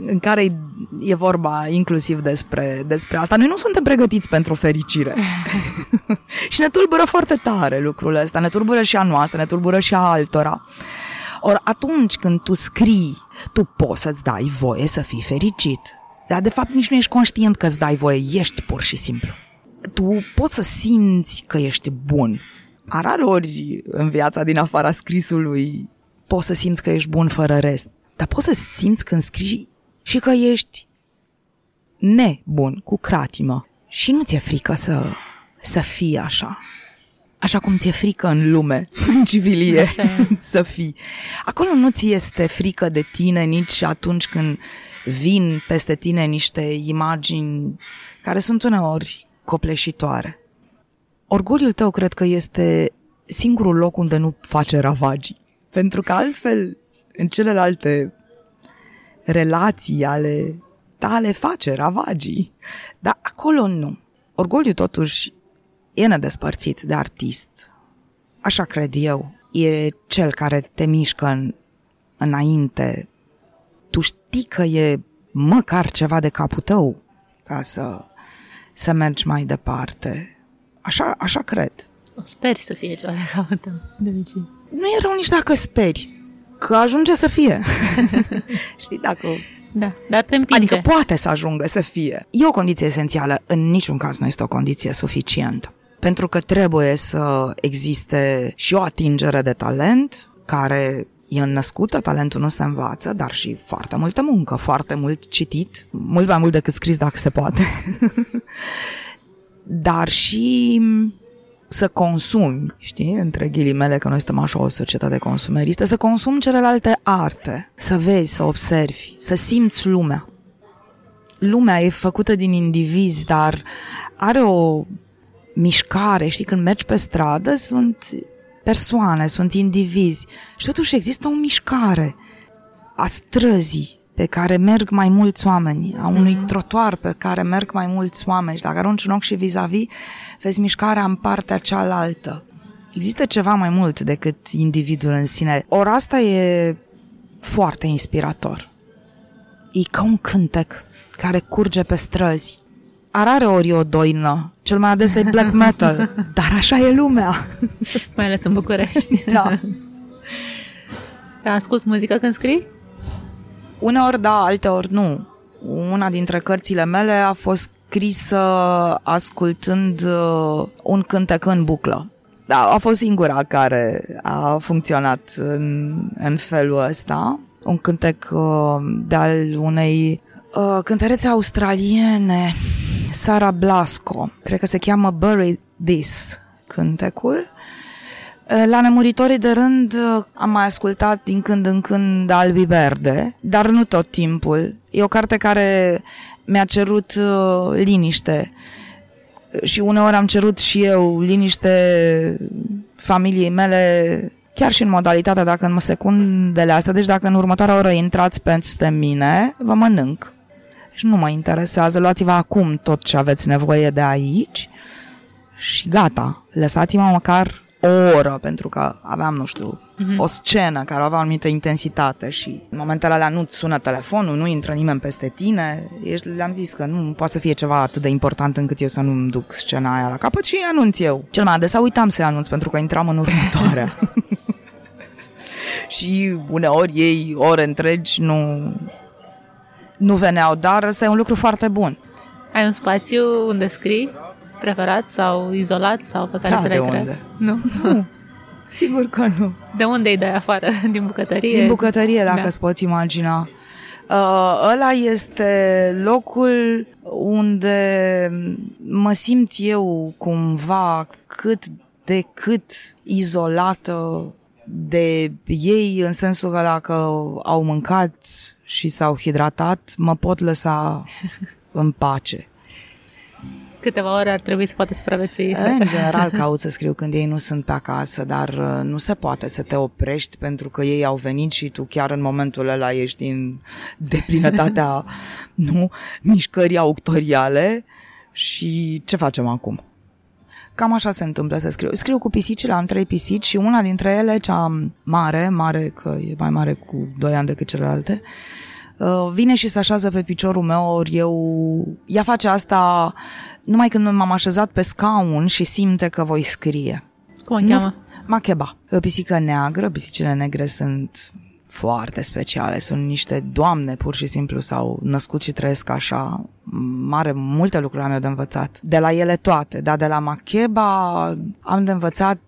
în care e vorba inclusiv despre, despre asta. Noi nu suntem pregătiți pentru fericire. și ne tulbură foarte tare lucrul ăsta, ne tulbură și a noastră, ne tulbură și a altora. Ori atunci când tu scrii, tu poți să-ți dai voie să fii fericit. Dar de fapt nici nu ești conștient că îți dai voie, ești pur și simplu. Tu poți să simți că ești bun. A ori în viața din afara scrisului poți să simți că ești bun fără rest. Dar poți să simți când scrii și că ești nebun, cu cratimă. Și nu ți-e frică să, să fii așa așa cum ți-e frică în lume, în civilie, să fii. Acolo nu ți este frică de tine nici atunci când vin peste tine niște imagini care sunt uneori copleșitoare. Orgoliul tău cred că este singurul loc unde nu face ravagii. Pentru că altfel, în celelalte relații ale tale face ravagii. Dar acolo nu. Orgoliul totuși e nedespărțit de artist. Așa cred eu. E cel care te mișcă în, înainte. Tu știi că e măcar ceva de capul tău ca să, să mergi mai departe. Așa, așa cred. O speri să fie ceva de capul tău, de obicei. Nu e rău nici dacă speri, că ajunge să fie. Știi, dacă da, dar te împinge. Adică poate să ajungă să fie. E o condiție esențială. În niciun caz nu este o condiție suficientă pentru că trebuie să existe și o atingere de talent care e născută, talentul nu se învață, dar și foarte multă muncă, foarte mult citit, mult mai mult decât scris dacă se poate. dar și să consumi, știi, între ghilimele că noi suntem așa o societate consumeristă, să consumi celelalte arte, să vezi, să observi, să simți lumea. Lumea e făcută din indivizi, dar are o mișcare, știi, când mergi pe stradă sunt persoane, sunt indivizi și totuși există o mișcare a străzii pe care merg mai mulți oameni, a unui mm-hmm. trotuar pe care merg mai mulți oameni și dacă arunci un ochi și vis-a-vis, vezi mișcarea în partea cealaltă. Există ceva mai mult decât individul în sine. Ori asta e foarte inspirator. e ca un cântec care curge pe străzi. Arare ori o doină, cel mai adesea e black metal, dar așa e lumea. Mai ales în București. Da. Asculți muzică când scrii? Uneori da, alteori nu. Una dintre cărțile mele a fost scrisă ascultând uh, un cântec în buclă. Da, a fost singura care a funcționat în, în felul ăsta. Un cântec uh, de-al unei uh, cântărețe australiene, Sara Blasco. Cred că se cheamă Bury This cântecul. Uh, la Nemuritorii de rând uh, am mai ascultat din când în când Albi Verde, dar nu tot timpul. E o carte care mi-a cerut uh, liniște și uneori am cerut și eu liniște familiei mele, chiar și în modalitatea dacă în secundele astea, deci dacă în următoarea oră intrați peste mine, vă mănânc. Și nu mă interesează, luați-vă acum tot ce aveți nevoie de aici și gata, lăsați-mă măcar o oră, pentru că aveam, nu știu, uh-huh. o scenă care avea o anumită intensitate și în momentele alea nu-ți sună telefonul, nu intră nimeni peste tine, ești, le-am zis că nu poate să fie ceva atât de important încât eu să nu-mi duc scena aia la capăt și anunț eu. Cel mai adesea uitam să anunț pentru că intram în următoarea. și uneori ei ore întregi nu, nu veneau, dar ăsta e un lucru foarte bun. Ai un spațiu unde scrii? preferat sau izolat sau pe care da, să le unde? Nu. nu. Sigur că nu. De unde e afară? Din bucătărie? Din bucătărie, dacă da. îți poți imagina. Uh, ăla este locul unde mă simt eu cumva cât de cât izolată de ei, în sensul că dacă au mâncat și s-au hidratat, mă pot lăsa în pace câteva ore ar trebui să poată supraviețui. În general caut să scriu când ei nu sunt pe acasă, dar uh, nu se poate să te oprești pentru că ei au venit și tu chiar în momentul ăla ești în deplinătatea nu, mișcării auctoriale și ce facem acum? Cam așa se întâmplă să scriu. Scriu cu pisicile, am trei pisici și una dintre ele, cea mare, mare că e mai mare cu doi ani decât celelalte, uh, vine și se așează pe piciorul meu, ori eu... Ea face asta numai când m-am așezat pe scaun și simte că voi scrie. Cum o cheamă? Macheba. E o pisică neagră, pisicile negre sunt foarte speciale, sunt niște doamne pur și simplu s-au născut și trăiesc așa, mare, multe lucruri am eu de învățat. De la ele toate, dar de la Macheba am de învățat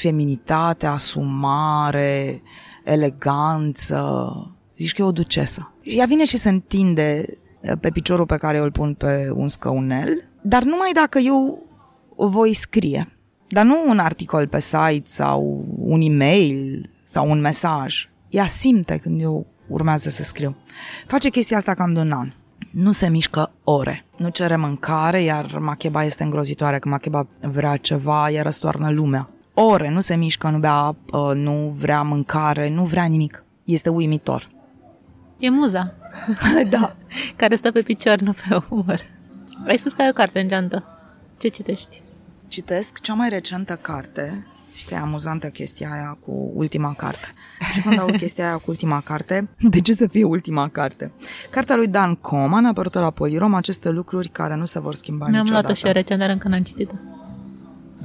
feminitate, asumare, eleganță, zici că e o ducesă. Ea vine și se întinde pe piciorul pe care eu îl pun pe un scăunel dar numai dacă eu o voi scrie. Dar nu un articol pe site sau un e-mail sau un mesaj. Ea simte când eu urmează să scriu. Face chestia asta cam de un an. Nu se mișcă ore. Nu cere mâncare, iar Macheba este îngrozitoare. Că Macheba vrea ceva, ea răstoarnă lumea. Ore, nu se mișcă, nu bea apă, nu vrea mâncare, nu vrea nimic. Este uimitor. E muza. da. Care stă pe picior, nu pe umăr. Ai spus că ai o carte în geantă. Ce citești? Citesc cea mai recentă carte și că e amuzantă chestia aia cu ultima carte. Și când aud chestia aia cu ultima carte, de ce să fie ultima carte? Cartea lui Dan Coman, apărută la Polirom, aceste lucruri care nu se vor schimba Mi-am niciodată. luat-o și eu recent, dar încă n-am citit-o.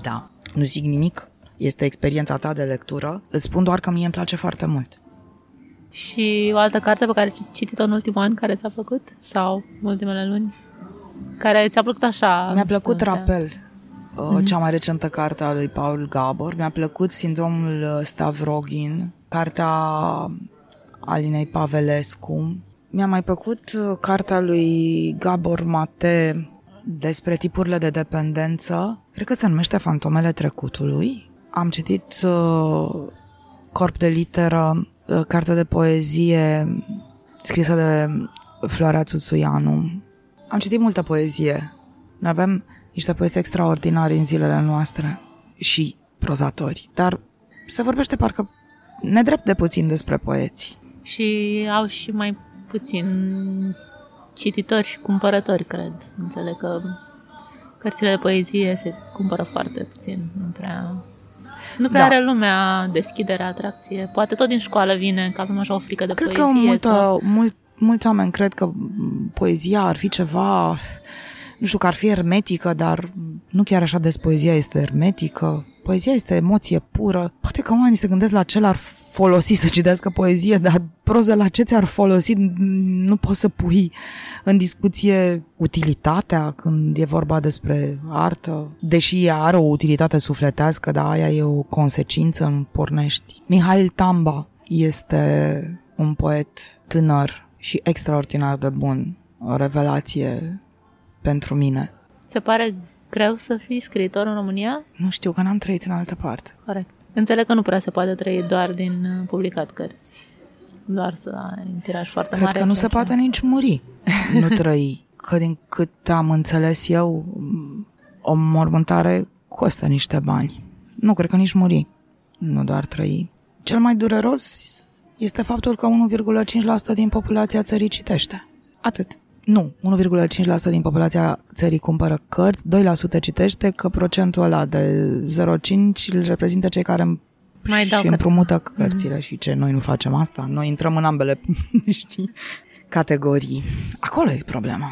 Da, nu zic nimic, este experiența ta de lectură, îți spun doar că mie îmi place foarte mult. Și o altă carte pe care ai citit-o în ultimul an care ți-a plăcut? Sau ultimele luni? Care ți-a plăcut așa? Mi-a plăcut știu, Rapel, mm-hmm. cea mai recentă carte a lui Paul Gabor. Mi-a plăcut Sindromul uh, Stavrogin, cartea Alinei Pavelescu. Mi-a mai plăcut uh, cartea lui Gabor Mate despre tipurile de dependență. Cred că se numește Fantomele Trecutului. Am citit uh, Corp de literă, uh, carte de poezie scrisă de Florea Țuțuianu, am citit multă poezie. Noi avem niște poeți extraordinari în zilele noastre și prozatori. Dar se vorbește parcă nedrept de puțin despre poeți. Și au și mai puțin cititori și cumpărători, cred. Înțeleg că cărțile de poezie se cumpără foarte puțin. Nu prea, nu prea da. are lumea deschidere, atracție. Poate tot din școală vine, că avem așa o frică de cred poezie. Cred că multă, sau... mult mulți oameni cred că poezia ar fi ceva, nu știu, că ar fi ermetică, dar nu chiar așa des poezia este ermetică. Poezia este emoție pură. Poate că oamenii se gândesc la ce ar folosi să citească poezie, dar proză la ce ți-ar folosi nu poți să pui în discuție utilitatea când e vorba despre artă, deși ea are o utilitate sufletească, dar aia e o consecință în pornești. Mihail Tamba este un poet tânăr și extraordinar de bun, o revelație pentru mine. Se pare greu să fii scriitor în România? Nu știu, că n-am trăit în altă parte. Corect. Înțeleg că nu prea se poate trăi doar din uh, publicat cărți. Doar să ai un tiraj foarte Cred mare. că nu se poate nici muri, nu trăi. Că din cât am înțeles eu, o mormântare costă niște bani. Nu cred că nici muri, nu doar trăi. Cel mai dureros este faptul că 1,5% din populația țării citește. Atât. Nu, 1,5% din populația țării cumpără cărți, 2% citește, că procentul ăla de 0,5 îl reprezintă cei care Mai dau și împrumută cărțile mm-hmm. și ce, noi nu facem asta, noi intrăm în ambele, știi, categorii. Acolo e problema.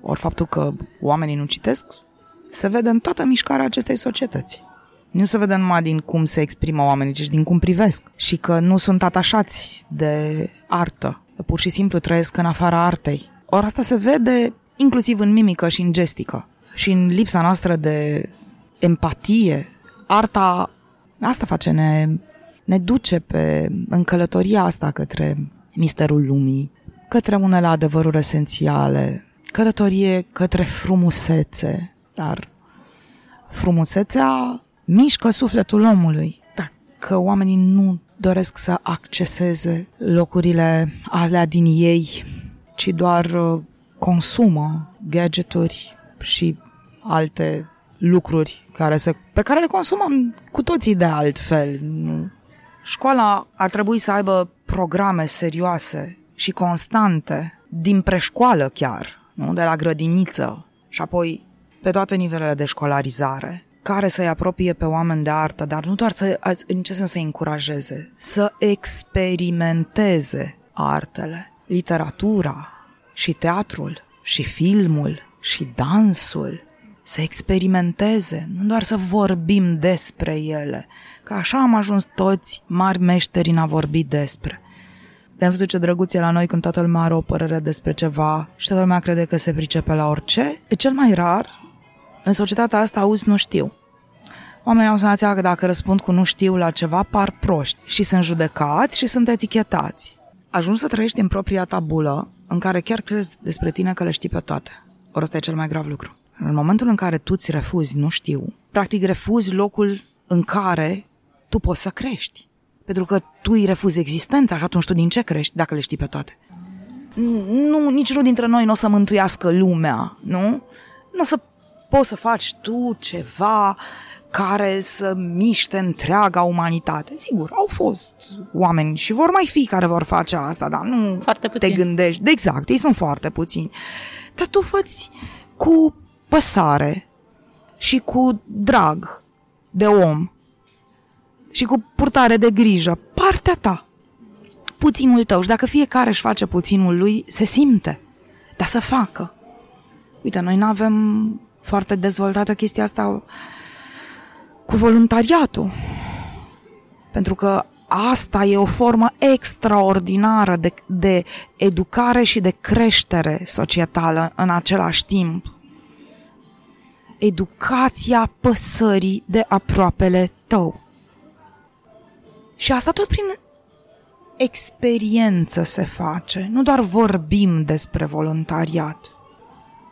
Ori faptul că oamenii nu citesc se vede în toată mișcarea acestei societăți. Nu se vede numai din cum se exprimă oamenii, ci din cum privesc. Și că nu sunt atașați de artă. Pur și simplu trăiesc în afara artei. Ori asta se vede inclusiv în mimică și în gestică. Și în lipsa noastră de empatie. Arta asta face, ne, ne duce pe, în călătoria asta către misterul lumii, către unele adevăruri esențiale, călătorie către frumusețe, dar frumusețea mișcă sufletul omului. Dacă oamenii nu doresc să acceseze locurile alea din ei, ci doar uh, consumă gadgeturi și alte lucruri care se, pe care le consumăm cu toții de altfel. Școala ar trebui să aibă programe serioase și constante, din preșcoală chiar, nu? de la grădiniță și apoi pe toate nivelele de școlarizare, care să-i apropie pe oameni de artă, dar nu doar să, în ce sens să încurajeze, să experimenteze artele, literatura și teatrul și filmul și dansul, să experimenteze, nu doar să vorbim despre ele, că așa am ajuns toți mari meșteri în a vorbi despre. De-am văzut ce drăguț e la noi când toată lumea are o părere despre ceva și toată lumea crede că se pricepe la orice. E cel mai rar, în societatea asta auzi nu știu. Oamenii au senzația că dacă răspund cu nu știu la ceva, par proști și sunt judecați și sunt etichetați. Ajungi să trăiești în propria tabulă în care chiar crezi despre tine că le știi pe toate. Ori ăsta e cel mai grav lucru. În momentul în care tu îți refuzi nu știu, practic refuzi locul în care tu poți să crești. Pentru că tu îi refuzi existența și atunci tu din ce crești dacă le știi pe toate? Nu, niciunul dintre noi nu o să mântuiască lumea, nu? Nu o să poți să faci tu ceva care să miște întreaga umanitate. Sigur, au fost oameni și vor mai fi care vor face asta, dar nu foarte te gândești. Exact, ei sunt foarte puțini. Dar tu făți cu păsare și cu drag de om și cu purtare de grijă, partea ta, puținul tău. Și dacă fiecare își face puținul lui, se simte. Dar să facă. Uite, noi nu avem foarte dezvoltată chestia asta cu voluntariatul. Pentru că asta e o formă extraordinară de, de educare și de creștere societală în același timp. Educația păsării de aproapele tău. Și asta tot prin experiență se face, nu doar vorbim despre voluntariat.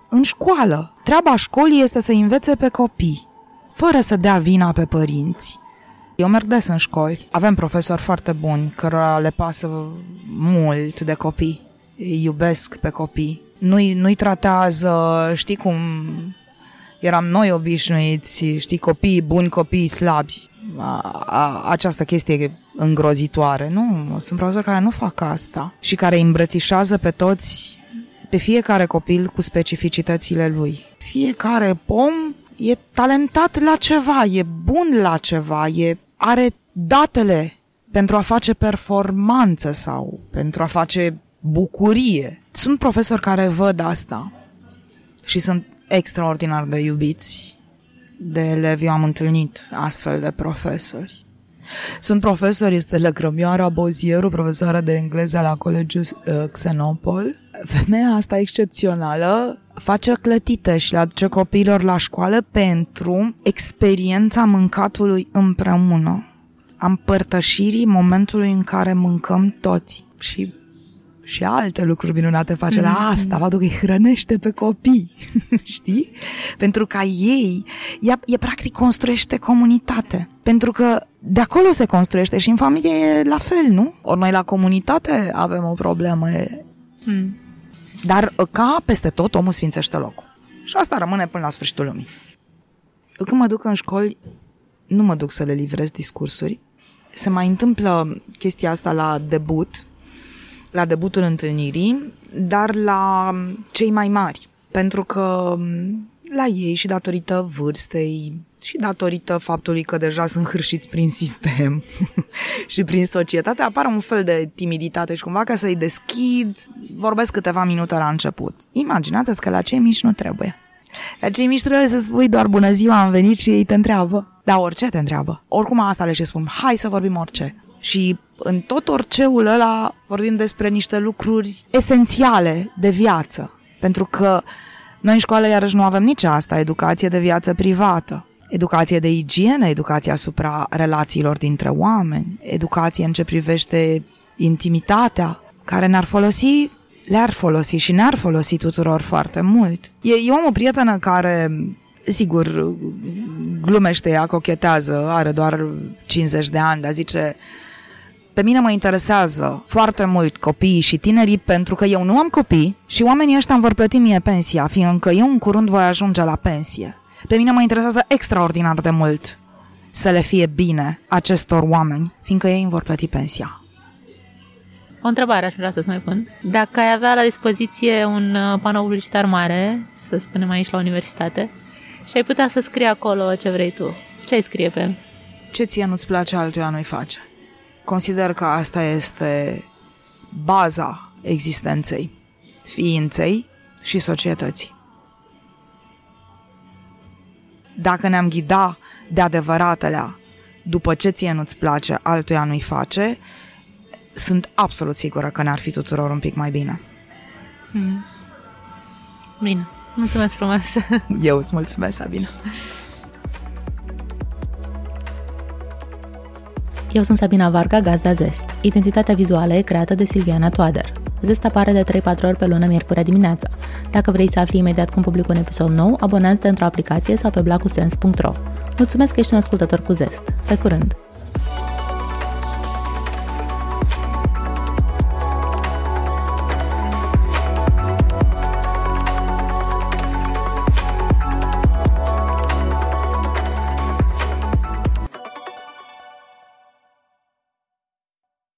În școală, treaba școlii este să învețe pe copii, fără să dea vina pe părinți. Eu merg des în școli, avem profesori foarte buni, cărora le pasă mult de copii, îi iubesc pe copii. Nu-i, nu-i tratează, știi cum eram noi obișnuiți, știi, copii buni, copii slabi. A, a, această chestie îngrozitoare. Nu, sunt profesori care nu fac asta și care îmbrățișează pe toți, pe fiecare copil cu specificitățile lui. Fiecare pom e talentat la ceva, e bun la ceva, e, are datele pentru a face performanță sau pentru a face bucurie. Sunt profesori care văd asta și sunt extraordinar de iubiți de elevi. Eu am întâlnit astfel de profesori. Sunt profesori, este Lăcrămioara Bozieru, profesoară de engleză la Colegiul uh, Xenopol. Femeia asta excepțională face clătite și le aduce copiilor la școală pentru experiența mâncatului împreună, a împărtășirii momentului în care mâncăm toți. Și și alte lucruri minunate face, mm-hmm. la asta vadă că îi hrănește pe copii, știi? Pentru ca ei, ea, e practic construiește comunitate. Pentru că de acolo se construiește și în familie e la fel, nu? Ori noi la comunitate avem o problemă. Mm. Dar ca peste tot, omul sfințește locul. Și asta rămâne până la sfârșitul lumii. Când mă duc în școli, nu mă duc să le livrez discursuri. Se mai întâmplă chestia asta la debut, la debutul întâlnirii, dar la cei mai mari. Pentru că la ei și datorită vârstei și datorită faptului că deja sunt hârșiți prin sistem și prin societate, apare un fel de timiditate și cumva ca să-i deschid, vorbesc câteva minute la început. Imaginează-ți că la cei mici nu trebuie. La cei mici trebuie să spui doar bună ziua, am venit și ei te întreabă. Da, orice te întreabă. Oricum asta le și spun, hai să vorbim orice. Și în tot oriceul ăla vorbim despre niște lucruri esențiale de viață. Pentru că noi în școală iarăși nu avem nici asta, educație de viață privată. Educație de igienă, educație asupra relațiilor dintre oameni, educație în ce privește intimitatea, care ne-ar folosi, le-ar folosi și ne-ar folosi tuturor foarte mult. Eu, eu am o prietenă care sigur, glumește ea, cochetează, are doar 50 de ani, dar zice, pe mine mă interesează foarte mult copiii și tinerii pentru că eu nu am copii și oamenii ăștia îmi vor plăti mie pensia, fiindcă eu în curând voi ajunge la pensie. Pe mine mă interesează extraordinar de mult să le fie bine acestor oameni, fiindcă ei îmi vor plăti pensia. O întrebare aș vrea să-ți mai pun. Dacă ai avea la dispoziție un uh, panou publicitar mare, să spunem aici la universitate, și ai putea să scrii acolo ce vrei tu, ce ai scrie pe el? Ce ție nu-ți place, altuia nu-i face. Consider că asta este baza existenței, ființei și societății. Dacă ne-am ghida de adevăratele după ce ție nu-ți place, altuia nu-i face, sunt absolut sigură că ne-ar fi tuturor un pic mai bine. Hmm. Bine. Mulțumesc frumos! Eu îți mulțumesc, Sabina! Eu sunt Sabina Varga, gazda Zest. Identitatea vizuală e creată de Silviana Toader. Zest apare de 3-4 ori pe lună, miercurea dimineața. Dacă vrei să afli imediat cum public un episod nou, abonează-te într-o aplicație sau pe blacusens.ro. Mulțumesc că ești un ascultător cu Zest. Pe curând!